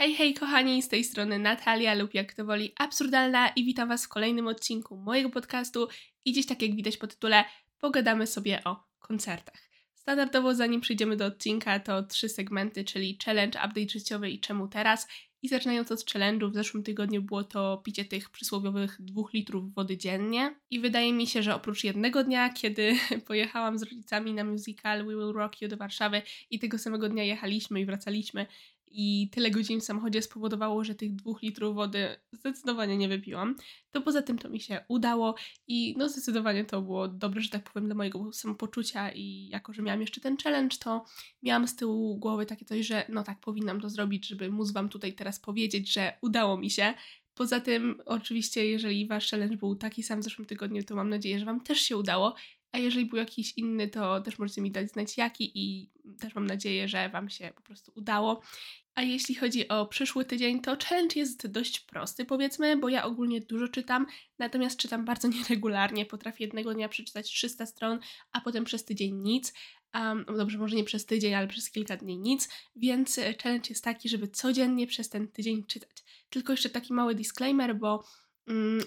Hej, hej kochani, z tej strony Natalia lub jak to woli absurdalna i witam Was w kolejnym odcinku mojego podcastu i dziś tak jak widać po tytule pogadamy sobie o koncertach. Standardowo zanim przejdziemy do odcinka to trzy segmenty, czyli challenge, update życiowy i czemu teraz i zaczynając od challenge'u, w zeszłym tygodniu było to picie tych przysłowiowych dwóch litrów wody dziennie. I wydaje mi się, że oprócz jednego dnia, kiedy pojechałam z rodzicami na musical We Will Rock You do Warszawy i tego samego dnia jechaliśmy i wracaliśmy i tyle godzin w samochodzie spowodowało, że tych dwóch litrów wody zdecydowanie nie wypiłam, to poza tym to mi się udało i no zdecydowanie to było dobre, że tak powiem, dla mojego samopoczucia i jako, że miałam jeszcze ten challenge, to miałam z tyłu głowy takie coś, że no tak, powinnam to zrobić, żeby móc Wam tutaj teraz powiedzieć, że udało mi się. Poza tym, oczywiście, jeżeli Wasz challenge był taki sam w zeszłym tygodniu, to mam nadzieję, że Wam też się udało. A jeżeli był jakiś inny, to też możecie mi dać znać jaki i też mam nadzieję, że Wam się po prostu udało. A jeśli chodzi o przyszły tydzień, to challenge jest dość prosty, powiedzmy, bo ja ogólnie dużo czytam, natomiast czytam bardzo nieregularnie. Potrafię jednego dnia przeczytać 300 stron, a potem przez tydzień nic. Um, dobrze, może nie przez tydzień, ale przez kilka dni nic, więc e, challenge jest taki, żeby codziennie przez ten tydzień czytać. Tylko jeszcze taki mały disclaimer, bo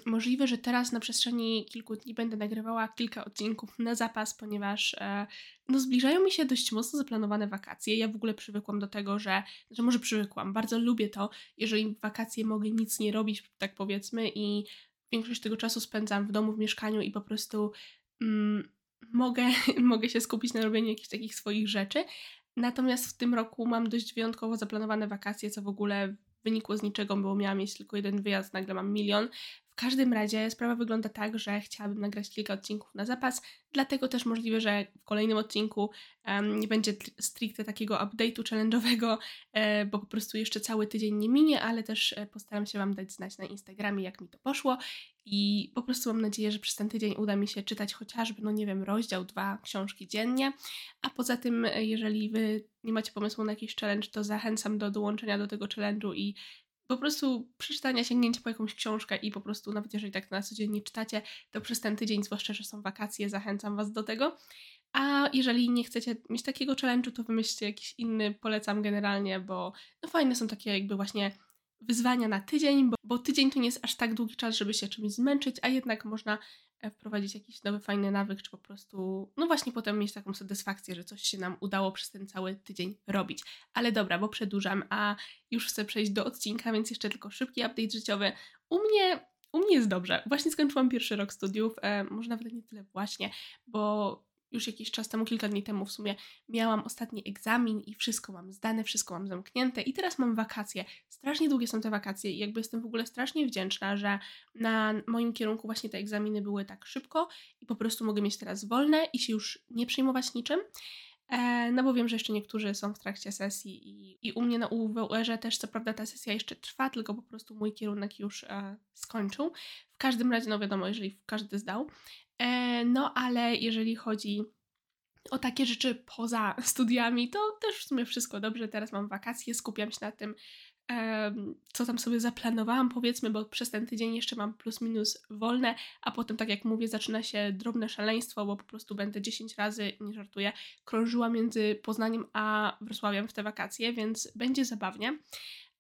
możliwe, że teraz na przestrzeni kilku dni będę nagrywała kilka odcinków na zapas, ponieważ e, no, zbliżają mi się dość mocno zaplanowane wakacje. Ja w ogóle przywykłam do tego, że, że może przywykłam, bardzo lubię to, jeżeli wakacje mogę nic nie robić, tak powiedzmy, i większość tego czasu spędzam w domu, w mieszkaniu i po prostu mm, mogę, mogę się skupić na robieniu jakichś takich swoich rzeczy. Natomiast w tym roku mam dość wyjątkowo zaplanowane wakacje, co w ogóle wynikło z niczego, bo miałam mieć tylko jeden wyjazd, nagle mam milion. Każdym razie sprawa wygląda tak, że chciałabym nagrać kilka odcinków na zapas, dlatego też możliwe, że w kolejnym odcinku um, nie będzie stricte takiego update'u challenge'owego, e, bo po prostu jeszcze cały tydzień nie minie, ale też e, postaram się Wam dać znać na Instagramie, jak mi to poszło. I po prostu mam nadzieję, że przez ten tydzień uda mi się czytać chociażby, no nie wiem, rozdział, dwa książki dziennie, a poza tym, e, jeżeli Wy nie macie pomysłu na jakiś challenge, to zachęcam do dołączenia do tego challenge'u i po prostu przeczytania, sięgnięcia po jakąś książkę i po prostu, nawet jeżeli tak na co dzień nie czytacie, to przez ten tydzień, zwłaszcza, że są wakacje, zachęcam Was do tego. A jeżeli nie chcecie mieć takiego challenge'u, to wymyślcie jakiś inny, polecam generalnie, bo no fajne są takie jakby właśnie wyzwania na tydzień, bo, bo tydzień to nie jest aż tak długi czas, żeby się czymś zmęczyć, a jednak można wprowadzić jakiś nowy, fajny nawyk, czy po prostu, no właśnie potem mieć taką satysfakcję, że coś się nam udało przez ten cały tydzień robić. Ale dobra, bo przedłużam, a już chcę przejść do odcinka, więc jeszcze tylko szybki update życiowy. U mnie, u mnie jest dobrze. Właśnie skończyłam pierwszy rok studiów, e, może nawet nie tyle właśnie, bo już jakiś czas temu, kilka dni temu w sumie, miałam ostatni egzamin i wszystko mam zdane, wszystko mam zamknięte i teraz mam wakacje. Strasznie długie są te wakacje i jakby jestem w ogóle strasznie wdzięczna, że na moim kierunku właśnie te egzaminy były tak szybko i po prostu mogę mieć teraz wolne i się już nie przejmować niczym. E, no bo wiem, że jeszcze niektórzy są w trakcie sesji i, i u mnie na UWR też co prawda ta sesja jeszcze trwa, tylko po prostu mój kierunek już e, skończył. W każdym razie, no wiadomo, jeżeli każdy zdał, no ale jeżeli chodzi o takie rzeczy poza studiami, to też w sumie wszystko dobrze. Teraz mam wakacje, skupiam się na tym, co tam sobie zaplanowałam, powiedzmy, bo przez ten tydzień jeszcze mam plus minus wolne, a potem, tak jak mówię, zaczyna się drobne szaleństwo, bo po prostu będę 10 razy, nie żartuję, krążyła między Poznaniem a Wrocławiem w te wakacje, więc będzie zabawnie.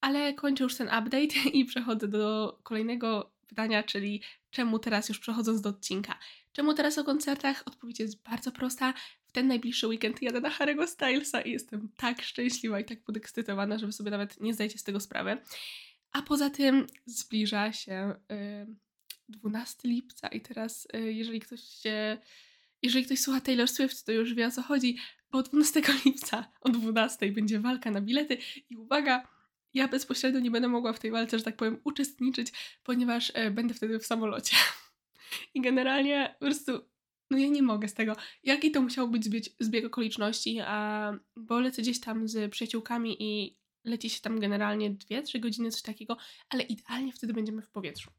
Ale kończę już ten update i przechodzę do kolejnego pytania, czyli czemu teraz już przechodząc do odcinka. Czemu teraz o koncertach? Odpowiedź jest bardzo prosta. W ten najbliższy weekend jadę na Harry'ego Stylesa i jestem tak szczęśliwa i tak podekscytowana, że wy sobie nawet nie zdajecie z tego sprawy. A poza tym zbliża się y, 12 lipca i teraz y, jeżeli ktoś się... Jeżeli ktoś słucha Taylor Swift, to już wie o co chodzi, bo 12 lipca o 12 będzie walka na bilety i uwaga, ja bezpośrednio nie będę mogła w tej walce, że tak powiem, uczestniczyć, ponieważ y, będę wtedy w samolocie. I generalnie po prostu, no ja nie mogę z tego. Jaki to musiał być zbieg, zbieg okoliczności, a, bo lecę gdzieś tam z przyjaciółkami i leci się tam generalnie 2-3 godziny, coś takiego, ale idealnie wtedy będziemy w powietrzu.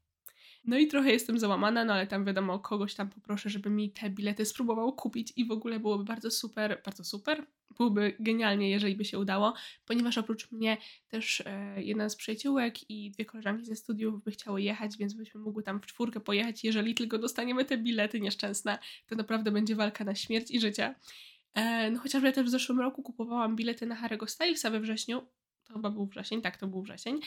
No i trochę jestem załamana, no ale tam wiadomo, kogoś tam poproszę, żeby mi te bilety spróbował kupić i w ogóle byłoby bardzo super, bardzo super, byłoby genialnie, jeżeli by się udało, ponieważ oprócz mnie też e, jedna z przyjaciółek i dwie koleżanki ze studiów by chciały jechać, więc byśmy mogły tam w czwórkę pojechać. Jeżeli tylko dostaniemy te bilety nieszczęsne, to naprawdę będzie walka na śmierć i życie. E, no chociażby ja też w zeszłym roku kupowałam bilety na Harry'ego Stylesa we wrześniu, to chyba był wrzesień, tak, to był wrzesień.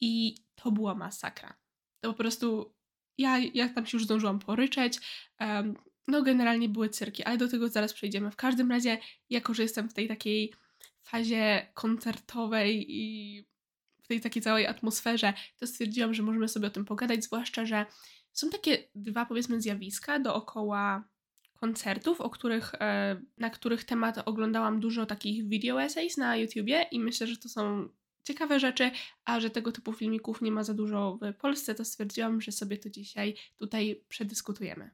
I to była masakra. To po prostu ja, ja tam się już zdążyłam poryczeć. Um, no, generalnie były cyrki, ale do tego zaraz przejdziemy. W każdym razie, jako że jestem w tej takiej fazie koncertowej i w tej takiej całej atmosferze, to stwierdziłam, że możemy sobie o tym pogadać, zwłaszcza, że są takie dwa, powiedzmy, zjawiska dookoła koncertów, o których, e, na których temat oglądałam dużo takich video essays na YouTubie i myślę, że to są ciekawe rzeczy, a że tego typu filmików nie ma za dużo w Polsce, to stwierdziłam, że sobie to dzisiaj tutaj przedyskutujemy.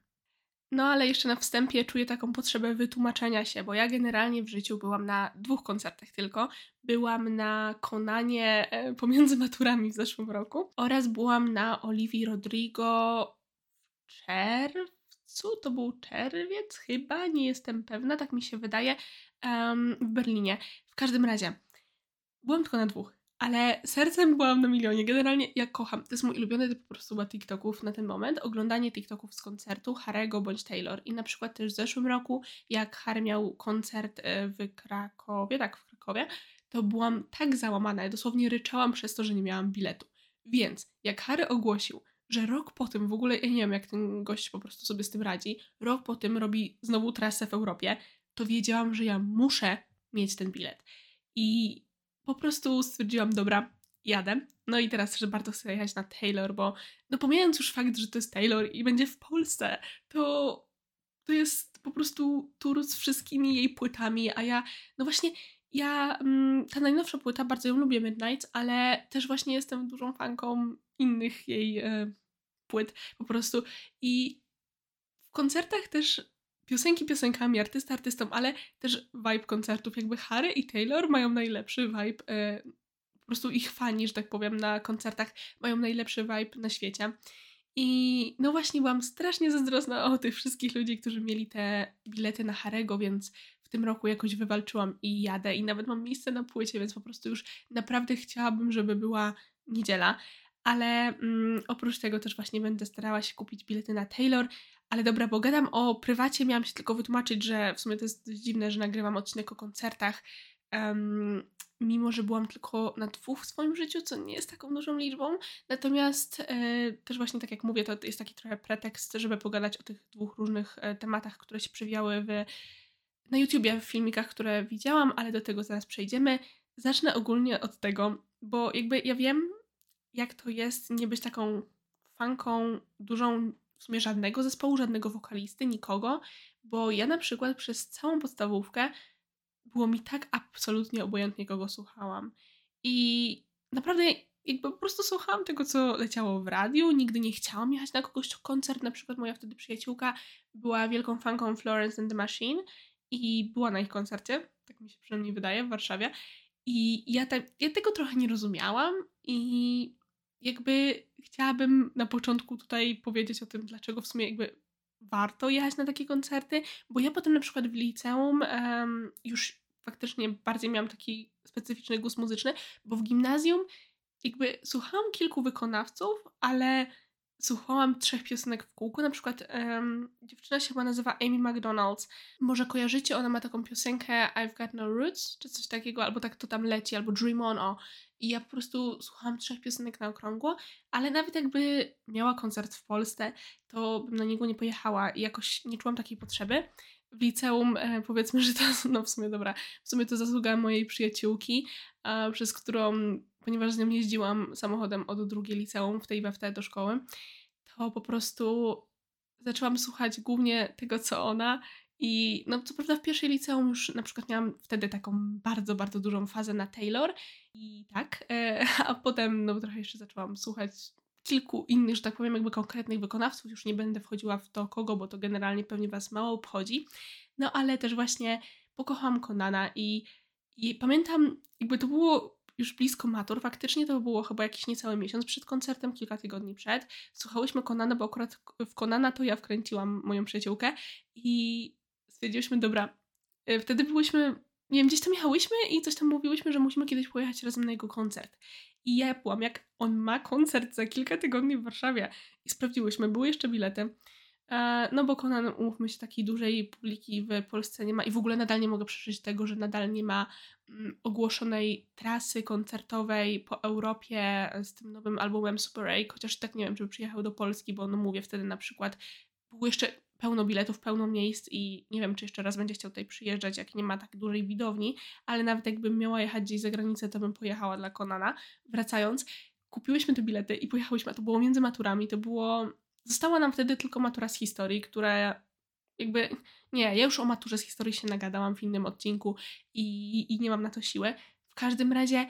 No ale jeszcze na wstępie czuję taką potrzebę wytłumaczenia się, bo ja generalnie w życiu byłam na dwóch koncertach tylko. Byłam na Konanie e, pomiędzy maturami w zeszłym roku oraz byłam na Olivii Rodrigo w czerwcu, to był czerwiec chyba, nie jestem pewna, tak mi się wydaje, w Berlinie. W każdym razie, byłam tylko na dwóch ale sercem byłam na milionie. Generalnie ja kocham, to jest mój ulubiony typ po prostu TikToków na ten moment, oglądanie TikToków z koncertu Harego bądź Taylor. I na przykład też w zeszłym roku, jak Harry miał koncert e, w Krakowie, tak, w Krakowie, to byłam tak załamana, dosłownie ryczałam przez to, że nie miałam biletu. Więc jak Harry ogłosił, że rok po tym, w ogóle ja nie wiem, jak ten gość po prostu sobie z tym radzi, rok po tym robi znowu trasę w Europie, to wiedziałam, że ja muszę mieć ten bilet. I po prostu stwierdziłam, dobra, jadę. No i teraz, że bardzo chcę jechać na Taylor, bo no pomijając już fakt, że to jest Taylor i będzie w Polsce, to to jest po prostu tour z wszystkimi jej płytami, a ja, no właśnie, ja, mm, ta najnowsza płyta, bardzo ją lubię, Midnight, ale też właśnie jestem dużą fanką innych jej e, płyt po prostu i w koncertach też piosenki piosenkami, artysta artystą, ale też vibe koncertów. Jakby Harry i Taylor mają najlepszy vibe, e, po prostu ich fani, że tak powiem, na koncertach mają najlepszy vibe na świecie. I no właśnie byłam strasznie zazdrosna o tych wszystkich ludzi, którzy mieli te bilety na Harego, więc w tym roku jakoś wywalczyłam i jadę i nawet mam miejsce na płycie, więc po prostu już naprawdę chciałabym, żeby była niedziela. Ale mm, oprócz tego też właśnie będę starała się kupić bilety na Taylor, ale dobra, bo gadam o prywacie, miałam się tylko wytłumaczyć, że w sumie to jest dziwne, że nagrywam odcinek o koncertach, um, mimo że byłam tylko na dwóch w swoim życiu, co nie jest taką dużą liczbą. Natomiast e, też właśnie tak jak mówię, to jest taki trochę pretekst, żeby pogadać o tych dwóch różnych e, tematach, które się przewijały w, na YouTubie, w filmikach, które widziałam, ale do tego zaraz przejdziemy. Zacznę ogólnie od tego, bo jakby ja wiem, jak to jest nie być taką fanką dużą w sumie żadnego zespołu, żadnego wokalisty, nikogo, bo ja na przykład przez całą podstawówkę było mi tak absolutnie obojętnie, kogo słuchałam. I naprawdę jakby po prostu słuchałam tego, co leciało w radiu, nigdy nie chciałam jechać na kogoś koncert, na przykład moja wtedy przyjaciółka była wielką fanką Florence and the Machine i była na ich koncercie, tak mi się przynajmniej wydaje, w Warszawie. I ja, te, ja tego trochę nie rozumiałam i jakby chciałabym na początku tutaj powiedzieć o tym, dlaczego w sumie jakby warto jechać na takie koncerty, bo ja potem na przykład w liceum um, już faktycznie bardziej miałam taki specyficzny gust muzyczny, bo w gimnazjum jakby słuchałam kilku wykonawców, ale słuchałam trzech piosenek w kółku. Na przykład um, dziewczyna się chyba nazywa Amy McDonald's. Może kojarzycie, ona ma taką piosenkę I've Got No Roots, czy coś takiego, albo tak to tam leci, albo Dream On, o. I ja po prostu słuchałam trzech piosenek na okrągło, ale nawet jakby miała koncert w Polsce, to bym na niego nie pojechała i jakoś nie czułam takiej potrzeby. W liceum e, powiedzmy, że to, no w sumie dobra, w sumie to zasługa mojej przyjaciółki, a, przez którą, ponieważ z nią jeździłam samochodem od drugiej liceum w tej WFT do szkoły, to po prostu zaczęłam słuchać głównie tego, co ona. I no co prawda w pierwszej liceum już na przykład miałam wtedy taką bardzo, bardzo dużą fazę na Taylor i tak, e, a potem no trochę jeszcze zaczęłam słuchać kilku innych, że tak powiem, jakby konkretnych wykonawców. Już nie będę wchodziła w to kogo, bo to generalnie pewnie Was mało obchodzi. No ale też właśnie pokochałam Konana i, i pamiętam, jakby to było już blisko matur, faktycznie to było chyba jakiś niecały miesiąc przed koncertem, kilka tygodni przed. Słuchałyśmy Konana, bo akurat w Konana to ja wkręciłam moją przyjaciółkę i stwierdziłyśmy, dobra, e, wtedy byłyśmy, nie wiem, gdzieś tam jechałyśmy i coś tam mówiłyśmy, że musimy kiedyś pojechać razem na jego koncert. I ja byłam, jak on ma koncert za kilka tygodni w Warszawie. I sprawdziłyśmy, były jeszcze bilety. E, no bo Conan, umówmy się, takiej dużej publiki w Polsce nie ma i w ogóle nadal nie mogę przeżyć tego, że nadal nie ma mm, ogłoszonej trasy koncertowej po Europie z tym nowym albumem Super A, chociaż tak nie wiem, czy przyjechał do Polski, bo no mówię, wtedy na przykład było jeszcze pełno biletów, pełno miejsc i nie wiem, czy jeszcze raz będzie chciał tutaj przyjeżdżać, jak nie ma tak dużej widowni, ale nawet jakbym miała jechać gdzieś za granicę, to bym pojechała dla Konana. Wracając, kupiłyśmy te bilety i pojechałyśmy, a to było między maturami, to było... Została nam wtedy tylko matura z historii, która jakby... Nie, ja już o maturze z historii się nagadałam w innym odcinku i, i nie mam na to siły. W każdym razie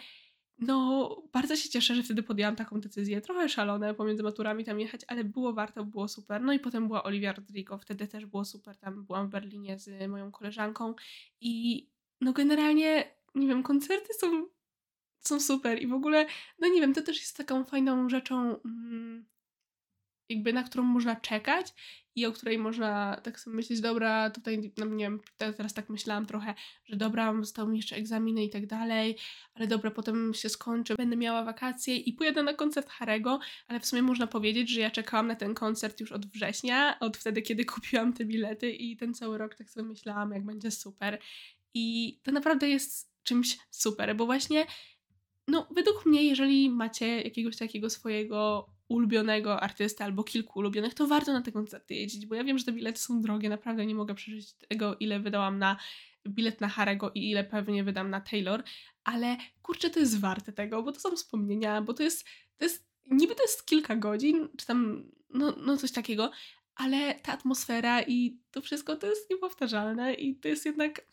no, bardzo się cieszę, że wtedy podjęłam taką decyzję. Trochę szalone pomiędzy maturami tam jechać, ale było warto, było super. No i potem była Olivia Rodrigo, wtedy też było super. Tam byłam w Berlinie z moją koleżanką i no generalnie, nie wiem, koncerty są, są super i w ogóle, no nie wiem, to też jest taką fajną rzeczą, mm, jakby na którą można czekać i o której można tak sobie myśleć, dobra, tutaj, no nie wiem, teraz tak myślałam trochę, że dobra, zostały mi jeszcze egzaminy i tak dalej, ale dobra, potem się skończy, będę miała wakacje i pojadę na koncert Harego, ale w sumie można powiedzieć, że ja czekałam na ten koncert już od września, od wtedy, kiedy kupiłam te bilety i ten cały rok tak sobie myślałam, jak będzie super. I to naprawdę jest czymś super, bo właśnie no, według mnie, jeżeli macie jakiegoś takiego swojego ulubionego artysty albo kilku ulubionych, to warto na te koncerty jeździć, bo ja wiem, że te bilety są drogie, naprawdę nie mogę przeżyć tego, ile wydałam na bilet na Harego i ile pewnie wydam na Taylor, ale kurczę, to jest warte tego, bo to są wspomnienia, bo to jest, to jest niby to jest kilka godzin, czy tam, no, no coś takiego, ale ta atmosfera i to wszystko to jest niepowtarzalne i to jest jednak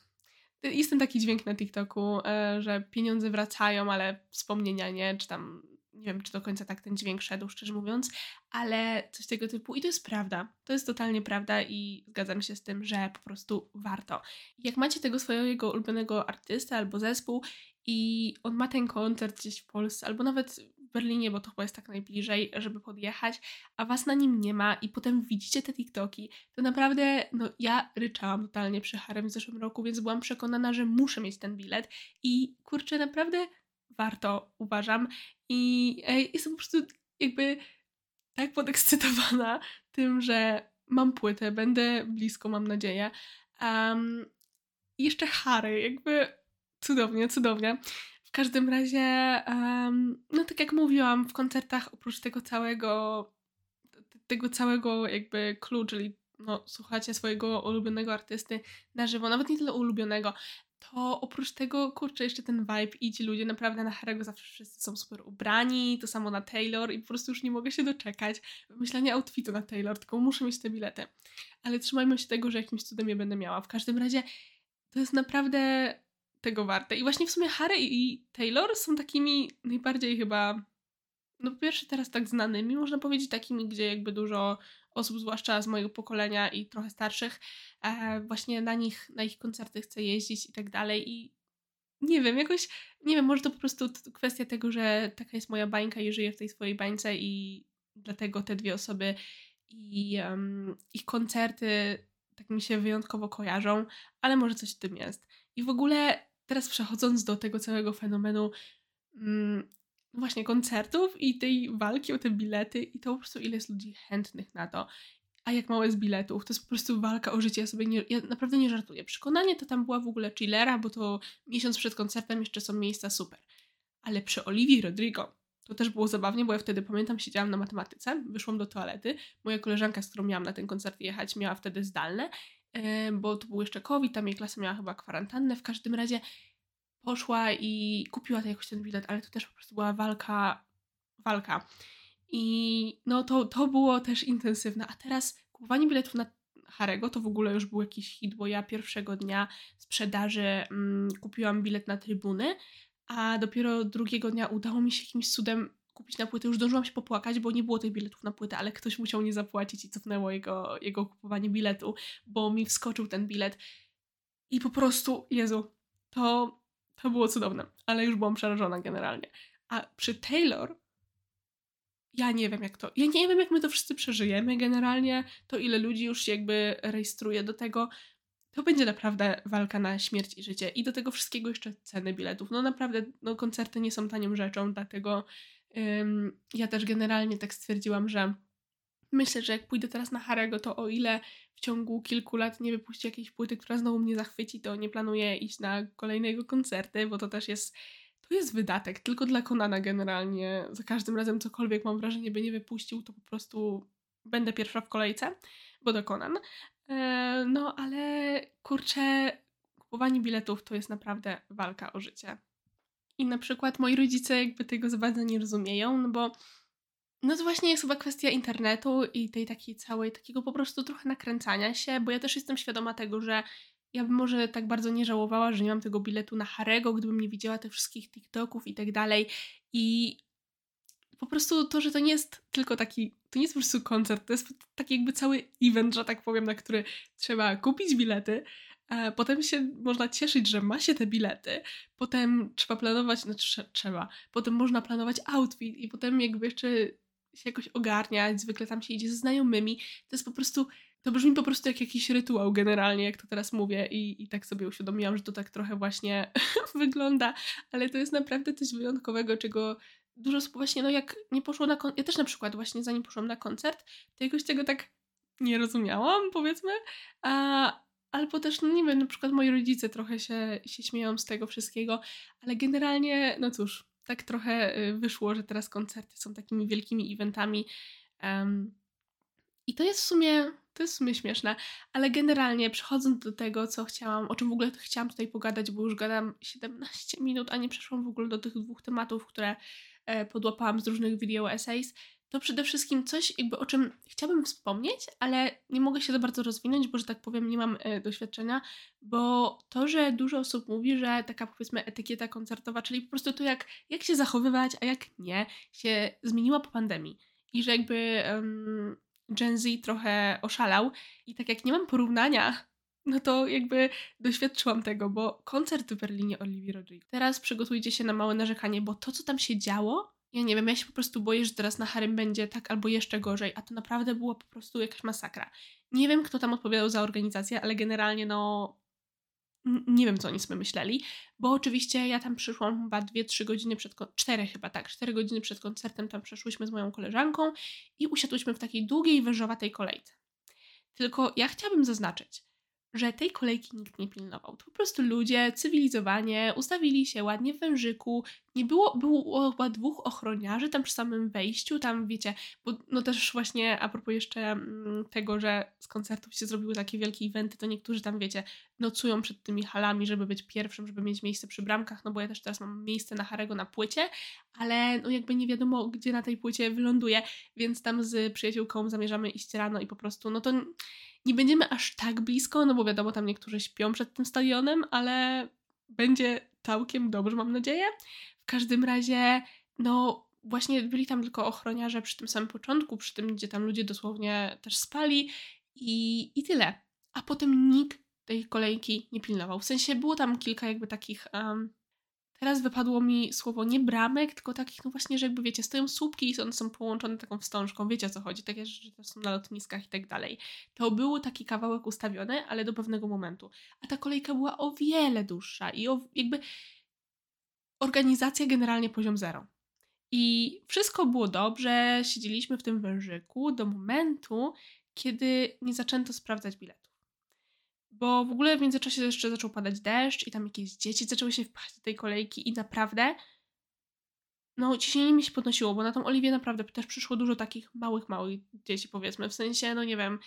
jest ten taki dźwięk na TikToku, e, że pieniądze wracają, ale wspomnienia nie, czy tam nie wiem, czy do końca tak ten dźwięk szedł, szczerze mówiąc, ale coś tego typu. I to jest prawda. To jest totalnie prawda i zgadzam się z tym, że po prostu warto. Jak macie tego swojego ulubionego artystę albo zespół i on ma ten koncert gdzieś w Polsce, albo nawet w Berlinie, bo to chyba jest tak najbliżej, żeby podjechać, a was na nim nie ma i potem widzicie te TikToki, to naprawdę, no ja ryczałam totalnie przy Harem w zeszłym roku, więc byłam przekonana, że muszę mieć ten bilet i kurczę, naprawdę warto, uważam. I jestem po prostu jakby tak podekscytowana tym, że mam płytę, będę blisko, mam nadzieję. Um, jeszcze Harry, jakby cudownie, cudownie. W każdym razie, um, no tak jak mówiłam, w koncertach oprócz tego całego, tego całego jakby clue, czyli no, słuchacie swojego ulubionego artysty na żywo, nawet nie tyle ulubionego, to oprócz tego, kurczę, jeszcze ten vibe i ci ludzie naprawdę na Harry'ego zawsze wszyscy są super ubrani, to samo na Taylor i po prostu już nie mogę się doczekać wymyślania outfitu na Taylor, tylko muszę mieć te bilety. Ale trzymajmy się tego, że jakimś cudem je będę miała. W każdym razie to jest naprawdę tego warte. I właśnie w sumie Harry i Taylor są takimi najbardziej chyba, no pierwszy teraz tak znanymi, można powiedzieć takimi, gdzie jakby dużo osób, zwłaszcza z mojego pokolenia i trochę starszych, e, właśnie na nich, na ich koncerty chcę jeździć i tak dalej i nie wiem, jakoś, nie wiem, może to po prostu kwestia tego, że taka jest moja bańka i żyję w tej swojej bańce i dlatego te dwie osoby i um, ich koncerty tak mi się wyjątkowo kojarzą, ale może coś w tym jest. I w ogóle teraz przechodząc do tego całego fenomenu mm, właśnie koncertów i tej walki o te bilety i to po prostu ile jest ludzi chętnych na to. A jak mało jest biletów, to jest po prostu walka o życie. Ja sobie nie, ja naprawdę nie żartuję. Przekonanie to tam była w ogóle chillera, bo to miesiąc przed koncertem jeszcze są miejsca super. Ale przy Oliwii Rodrigo to też było zabawnie, bo ja wtedy pamiętam, siedziałam na matematyce, wyszłam do toalety. Moja koleżanka, z którą miałam na ten koncert jechać, miała wtedy zdalne, bo to był jeszcze COVID, tam jej klasa miała chyba kwarantannę. W każdym razie poszła i kupiła jakoś ten bilet, ale to też po prostu była walka, walka. I no to, to było też intensywne. A teraz kupowanie biletów na Harego to w ogóle już był jakiś hit, bo ja pierwszego dnia sprzedaży mm, kupiłam bilet na trybuny, a dopiero drugiego dnia udało mi się jakimś cudem kupić na płytę. Już zdążyłam się popłakać, bo nie było tych biletów na płytę, ale ktoś musiał nie zapłacić i cofnęło jego, jego kupowanie biletu, bo mi wskoczył ten bilet. I po prostu, Jezu, to to było cudowne, ale już byłam przerażona generalnie. A przy Taylor ja nie wiem jak to, ja nie wiem jak my to wszyscy przeżyjemy generalnie, to ile ludzi już się jakby rejestruje do tego, to będzie naprawdę walka na śmierć i życie. I do tego wszystkiego jeszcze ceny biletów. No naprawdę, no koncerty nie są tanią rzeczą, dlatego ym, ja też generalnie tak stwierdziłam, że Myślę, że jak pójdę teraz na Harego, to o ile w ciągu kilku lat nie wypuści jakiejś płyty, która znowu mnie zachwyci, to nie planuję iść na kolejne jego koncerty, bo to też jest to jest wydatek, tylko dla Konana generalnie. Za każdym razem cokolwiek mam wrażenie, by nie wypuścił, to po prostu będę pierwsza w kolejce, bo do Konan. E, no ale kurczę, kupowanie biletów to jest naprawdę walka o życie. I na przykład moi rodzice jakby tego za bardzo nie rozumieją, no bo no to właśnie jest chyba kwestia internetu i tej takiej całej, takiego po prostu trochę nakręcania się, bo ja też jestem świadoma tego, że ja bym może tak bardzo nie żałowała, że nie mam tego biletu na Harego, gdybym nie widziała tych wszystkich TikToków i tak dalej. I po prostu to, że to nie jest tylko taki, to nie jest po prostu koncert, to jest taki jakby cały event, że tak powiem, na który trzeba kupić bilety, Potem się można cieszyć, że ma się te bilety. Potem trzeba planować, znaczy trzeba. Potem można planować outfit i potem jakby jeszcze się jakoś ogarniać. Zwykle tam się idzie ze znajomymi. To jest po prostu, to brzmi po prostu jak jakiś rytuał generalnie, jak to teraz mówię i, i tak sobie uświadomiłam, że to tak trochę właśnie wygląda, ale to jest naprawdę coś wyjątkowego, czego dużo osób właśnie, no jak nie poszło na koncert, ja też na przykład właśnie zanim poszłam na koncert, to jakoś tego tak nie rozumiałam, powiedzmy, a, Albo też, no nie wiem, na przykład moi rodzice trochę się, się śmieją z tego wszystkiego, ale generalnie, no cóż, tak trochę y, wyszło, że teraz koncerty są takimi wielkimi eventami. Um, I to jest w sumie, to jest w sumie śmieszne, ale generalnie przechodząc do tego, co chciałam, o czym w ogóle chciałam tutaj pogadać, bo już gadam 17 minut, a nie przeszłam w ogóle do tych dwóch tematów, które e, podłapałam z różnych video essays, to przede wszystkim coś, jakby o czym chciałabym wspomnieć, ale nie mogę się za bardzo rozwinąć, bo że tak powiem, nie mam e, doświadczenia, bo to, że dużo osób mówi, że taka powiedzmy etykieta koncertowa, czyli po prostu to, jak, jak się zachowywać, a jak nie, się zmieniła po pandemii. I że jakby um, Gen Z trochę oszalał, i tak jak nie mam porównania no to jakby doświadczyłam tego, bo koncert w Berlinie Olivia Rodrigo. Teraz przygotujcie się na małe narzekanie, bo to, co tam się działo, ja nie wiem, ja się po prostu boję, że teraz na Harym będzie tak albo jeszcze gorzej, a to naprawdę było po prostu jakaś masakra. Nie wiem, kto tam odpowiadał za organizację, ale generalnie no nie wiem, co oni sobie myśleli, bo oczywiście ja tam przyszłam chyba 2-3 godziny przed, cztery chyba tak, 4 godziny przed koncertem tam przeszłyśmy z moją koleżanką i usiadłyśmy w takiej długiej, wężowatej kolejce. Tylko ja chciałabym zaznaczyć, że tej kolejki nikt nie pilnował. To po prostu ludzie cywilizowanie ustawili się ładnie w wężyku. Nie było, było chyba dwóch ochroniarzy tam przy samym wejściu, tam wiecie, bo no też właśnie a propos jeszcze mm, tego, że z koncertów się zrobiły takie wielkie eventy, to niektórzy tam wiecie, nocują przed tymi halami, żeby być pierwszym, żeby mieć miejsce przy bramkach, no bo ja też teraz mam miejsce na Harego na płycie, ale no jakby nie wiadomo, gdzie na tej płycie wyląduje, więc tam z przyjaciółką zamierzamy iść rano i po prostu, no to nie będziemy aż tak blisko, no bo wiadomo, tam niektórzy śpią przed tym stadionem, ale będzie całkiem dobrze, mam nadzieję. W każdym razie, no właśnie byli tam tylko ochroniarze przy tym samym początku, przy tym, gdzie tam ludzie dosłownie też spali i, i tyle. A potem nikt tej kolejki nie pilnował. W sensie było tam kilka jakby takich um, Teraz wypadło mi słowo nie bramek, tylko takich, no właśnie, że jakby wiecie, stoją słupki i one są połączone taką wstążką, wiecie o co chodzi, takie rzeczy też są na lotniskach i tak dalej. To był taki kawałek ustawiony, ale do pewnego momentu. A ta kolejka była o wiele dłuższa i o, jakby organizacja generalnie poziom zero. I wszystko było dobrze, siedzieliśmy w tym wężyku do momentu, kiedy nie zaczęto sprawdzać biletu bo w ogóle w międzyczasie jeszcze zaczął padać deszcz i tam jakieś dzieci zaczęły się wpachać do tej kolejki i naprawdę no ciśnienie mi się podnosiło, bo na tą Oliwię naprawdę też przyszło dużo takich małych, małych dzieci powiedzmy, w sensie no nie wiem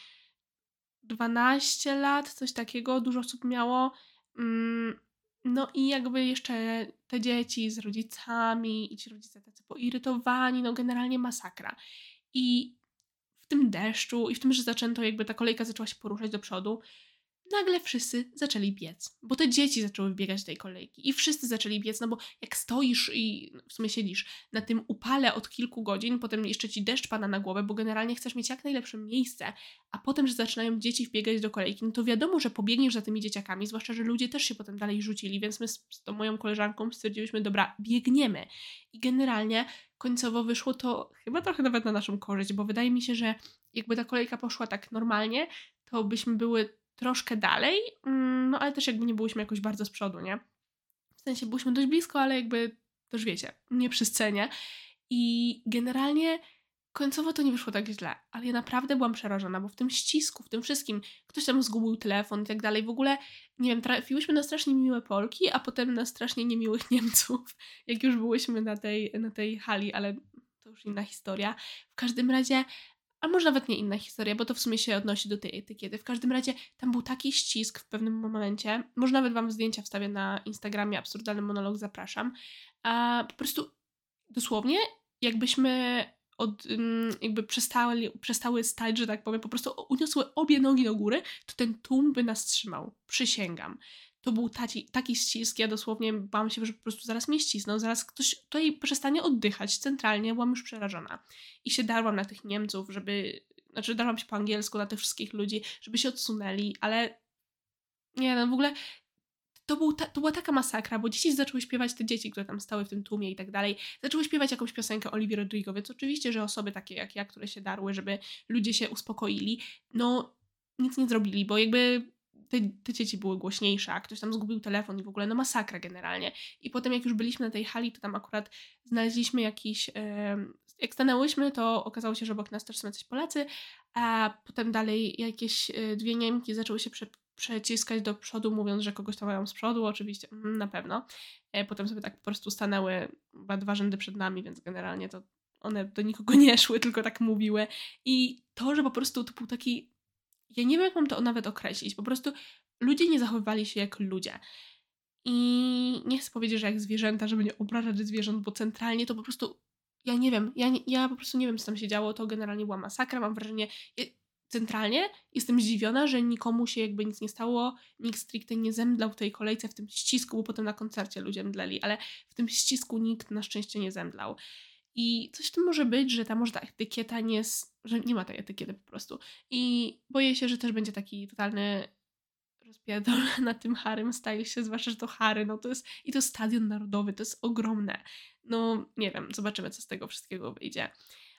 12 lat, coś takiego, dużo osób miało mm, no i jakby jeszcze te dzieci z rodzicami i ci rodzice tacy poirytowani, no generalnie masakra. I w tym deszczu i w tym, że zaczęto jakby ta kolejka zaczęła się poruszać do przodu, nagle wszyscy zaczęli biec, bo te dzieci zaczęły biegać do tej kolejki i wszyscy zaczęli biec, no bo jak stoisz i w sumie siedzisz na tym upale od kilku godzin, potem jeszcze ci deszcz pada na głowę, bo generalnie chcesz mieć jak najlepsze miejsce, a potem, że zaczynają dzieci wbiegać do kolejki, no to wiadomo, że pobiegniesz za tymi dzieciakami, zwłaszcza, że ludzie też się potem dalej rzucili, więc my z, z tą moją koleżanką stwierdziłyśmy, dobra, biegniemy. I generalnie końcowo wyszło to chyba trochę nawet na naszą korzyść, bo wydaje mi się, że jakby ta kolejka poszła tak normalnie, to byśmy były troszkę dalej, mm, no ale też jakby nie byliśmy jakoś bardzo z przodu, nie? W sensie byliśmy dość blisko, ale jakby też wiecie, nie przy scenie. I generalnie końcowo to nie wyszło tak źle, ale ja naprawdę byłam przerażona, bo w tym ścisku, w tym wszystkim, ktoś tam zgubił telefon i tak dalej, w ogóle, nie wiem, trafiłyśmy na strasznie miłe Polki, a potem na strasznie niemiłych Niemców, jak już byłyśmy na tej, na tej hali, ale to już inna historia. W każdym razie, a może nawet nie inna historia, bo to w sumie się odnosi do tej etykiety. W każdym razie tam był taki ścisk w pewnym momencie, może nawet Wam zdjęcia wstawię na Instagramie, absurdalny monolog, zapraszam, a po prostu dosłownie jakbyśmy od, jakby przestały, przestały stać, że tak powiem, po prostu uniosły obie nogi do góry, to ten tłum by nas trzymał. Przysięgam. To był taki, taki ścisk, ja dosłownie bałam się, że po prostu zaraz mnie ścisną, zaraz ktoś tutaj przestanie oddychać centralnie, byłam już przerażona. I się darłam na tych Niemców, żeby, znaczy darłam się po angielsku na tych wszystkich ludzi, żeby się odsunęli, ale nie no, w ogóle to, był ta, to była taka masakra, bo dzieci zaczęły śpiewać, te dzieci, które tam stały w tym tłumie i tak dalej, zaczęły śpiewać jakąś piosenkę Oliwii Rodrigo, więc oczywiście, że osoby takie jak ja, które się darły, żeby ludzie się uspokoili, no nic nie zrobili, bo jakby te, te dzieci były głośniejsze, a ktoś tam zgubił telefon i w ogóle no masakra generalnie. I potem jak już byliśmy na tej hali, to tam akurat znaleźliśmy jakiś... Jak stanęłyśmy, to okazało się, że obok nas też są jacyś Polacy, a potem dalej jakieś e, dwie Niemki zaczęły się prze, przeciskać do przodu, mówiąc, że kogoś tam mają z przodu, oczywiście, mm, na pewno. E, potem sobie tak po prostu stanęły chyba dwa rzędy przed nami, więc generalnie to one do nikogo nie szły, tylko tak mówiły. I to, że po prostu to był taki. Ja nie wiem, jak mam to nawet określić. Po prostu ludzie nie zachowywali się jak ludzie. I nie chcę powiedzieć, że jak zwierzęta, żeby nie obrażać zwierząt, bo centralnie to po prostu. Ja nie wiem, ja, nie, ja po prostu nie wiem, co tam się działo. To generalnie była masakra. Mam wrażenie, centralnie jestem zdziwiona, że nikomu się jakby nic nie stało, nikt stricte nie zemdlał w tej kolejce, w tym ścisku, bo potem na koncercie ludzie mdleli, ale w tym ścisku nikt na szczęście nie zemdlał. I coś tym może być, że ta może ta etykieta nie jest, że nie ma tej etykiety po prostu. I boję się, że też będzie taki totalny rozpierdol na tym Harrym się, zwłaszcza, że to Harry, no to jest, i to stadion narodowy, to jest ogromne. No, nie wiem, zobaczymy, co z tego wszystkiego wyjdzie.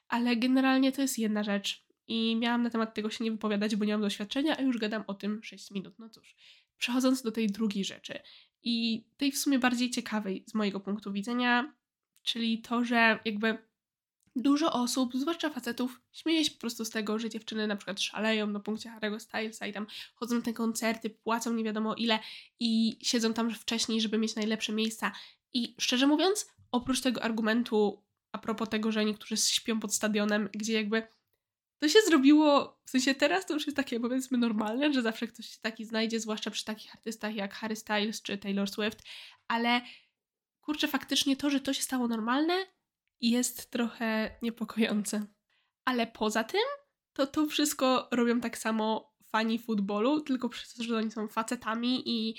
Ale generalnie to jest jedna rzecz, i miałam na temat tego się nie wypowiadać, bo nie mam doświadczenia, a już gadam o tym 6 minut. No cóż, przechodząc do tej drugiej rzeczy i tej w sumie bardziej ciekawej z mojego punktu widzenia, czyli to, że jakby dużo osób, zwłaszcza facetów, śmieje się po prostu z tego, że dziewczyny na przykład szaleją na punkcie Harry'ego Stylesa i tam chodzą na te koncerty, płacą nie wiadomo ile i siedzą tam wcześniej, żeby mieć najlepsze miejsca. I szczerze mówiąc, oprócz tego argumentu a propos tego, że niektórzy śpią pod stadionem, gdzie jakby to się zrobiło, w sensie teraz to już jest takie powiedzmy normalne, że zawsze ktoś się taki znajdzie, zwłaszcza przy takich artystach jak Harry Styles czy Taylor Swift, ale kurczę, faktycznie to, że to się stało normalne jest trochę niepokojące. Ale poza tym, to to wszystko robią tak samo fani futbolu, tylko przez to, że oni są facetami i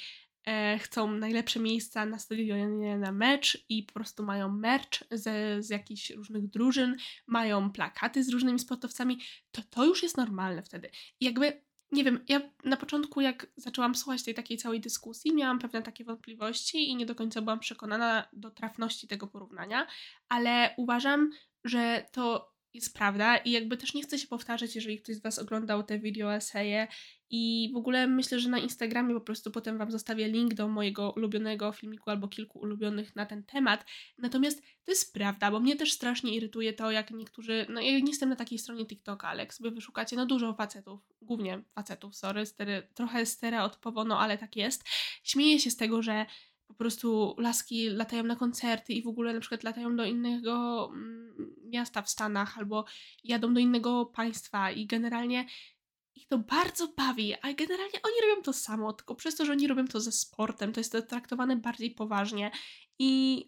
e, chcą najlepsze miejsca na stadionie na mecz i po prostu mają merch ze, z jakichś różnych drużyn, mają plakaty z różnymi sportowcami, to to już jest normalne wtedy. I jakby, nie wiem, ja na początku jak zaczęłam słuchać tej takiej całej dyskusji, miałam pewne takie wątpliwości i nie do końca byłam przekonana do trafności tego porównania, ale uważam, że to jest prawda i jakby też nie chcę się powtarzać, jeżeli ktoś z Was oglądał te video eseje i w ogóle myślę, że na Instagramie po prostu potem Wam zostawię link do mojego ulubionego filmiku albo kilku ulubionych na ten temat. Natomiast to jest prawda, bo mnie też strasznie irytuje to, jak niektórzy, no ja nie jestem na takiej stronie TikToka, ale jak sobie wyszukacie, no dużo facetów, głównie facetów, sorry, stere, trochę stereotypowo, no ale tak jest, śmieję się z tego, że po prostu laski latają na koncerty i w ogóle na przykład latają do innego mm, miasta w Stanach albo jadą do innego państwa i generalnie ich to bardzo bawi, a generalnie oni robią to samo, tylko przez to, że oni robią to ze sportem, to jest to traktowane bardziej poważnie i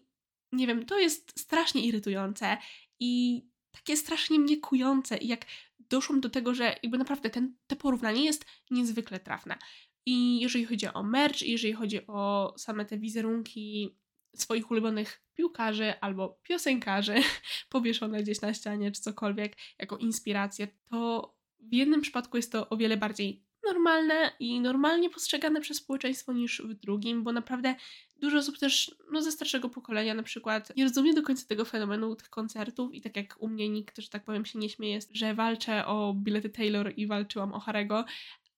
nie wiem, to jest strasznie irytujące i takie strasznie mnie kujące i jak doszłam do tego, że jakby naprawdę ten, te porównanie jest niezwykle trafne. I jeżeli chodzi o merch, jeżeli chodzi o same te wizerunki swoich ulubionych piłkarzy albo piosenkarzy powieszone gdzieś na ścianie czy cokolwiek jako inspirację, to w jednym przypadku jest to o wiele bardziej normalne i normalnie postrzegane przez społeczeństwo niż w drugim, bo naprawdę dużo osób też no, ze starszego pokolenia na przykład nie rozumie do końca tego fenomenu tych koncertów i tak jak u mnie nikt, że tak powiem, się nie śmieje, że walczę o bilety Taylor i walczyłam o Harego,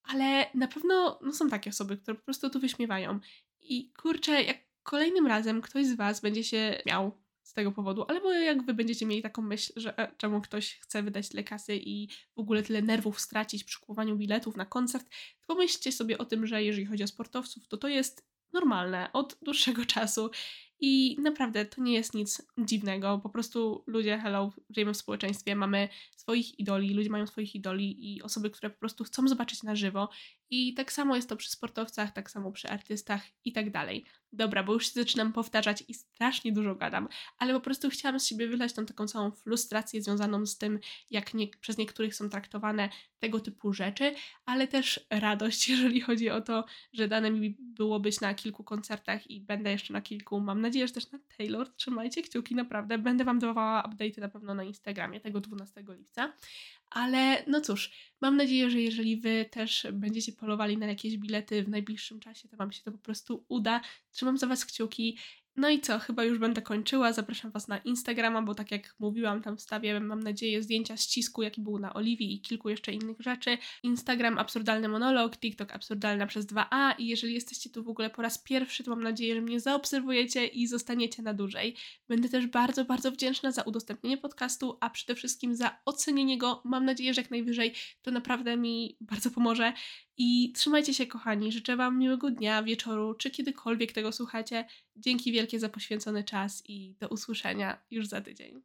ale na pewno no, są takie osoby, które po prostu tu wyśmiewają. I kurczę, jak kolejnym razem ktoś z Was będzie się miał z tego powodu, albo jak wy będziecie mieli taką myśl, że e, czemu ktoś chce wydać tyle kasy i w ogóle tyle nerwów stracić przy kupowaniu biletów na koncert, to pomyślcie sobie o tym, że jeżeli chodzi o sportowców, to to jest normalne od dłuższego czasu i naprawdę to nie jest nic dziwnego. Po prostu ludzie, hello, żyjemy w społeczeństwie, mamy swoich idoli, ludzie mają swoich idoli i osoby, które po prostu chcą zobaczyć na żywo. I tak samo jest to przy sportowcach, tak samo przy artystach i tak dalej. Dobra, bo już się zaczynam powtarzać i strasznie dużo gadam, ale po prostu chciałam z siebie wylać tą taką całą frustrację związaną z tym, jak nie, przez niektórych są traktowane tego typu rzeczy, ale też radość, jeżeli chodzi o to, że dane mi było być na kilku koncertach i będę jeszcze na kilku. Mam nadzieję, że też na Taylor. Trzymajcie kciuki, naprawdę. Będę Wam dawała update'y na pewno na Instagramie tego 12 lipca. Ale no cóż, mam nadzieję, że jeżeli Wy też będziecie polowali na jakieś bilety w najbliższym czasie, to Wam się to po prostu uda. Trzymam za Was kciuki no i co, chyba już będę kończyła. Zapraszam Was na Instagrama, bo tak jak mówiłam, tam wstawię, mam nadzieję, zdjęcia ścisku, jaki był na Oliwii i kilku jeszcze innych rzeczy. Instagram Absurdalny Monolog, TikTok Absurdalna przez 2a i jeżeli jesteście tu w ogóle po raz pierwszy, to mam nadzieję, że mnie zaobserwujecie i zostaniecie na dłużej. Będę też bardzo, bardzo wdzięczna za udostępnienie podcastu, a przede wszystkim za ocenienie go. Mam nadzieję, że jak najwyżej to naprawdę mi bardzo pomoże. I trzymajcie się, kochani. Życzę Wam miłego dnia, wieczoru, czy kiedykolwiek tego słuchacie. Dzięki wielkie za poświęcony czas i do usłyszenia już za tydzień.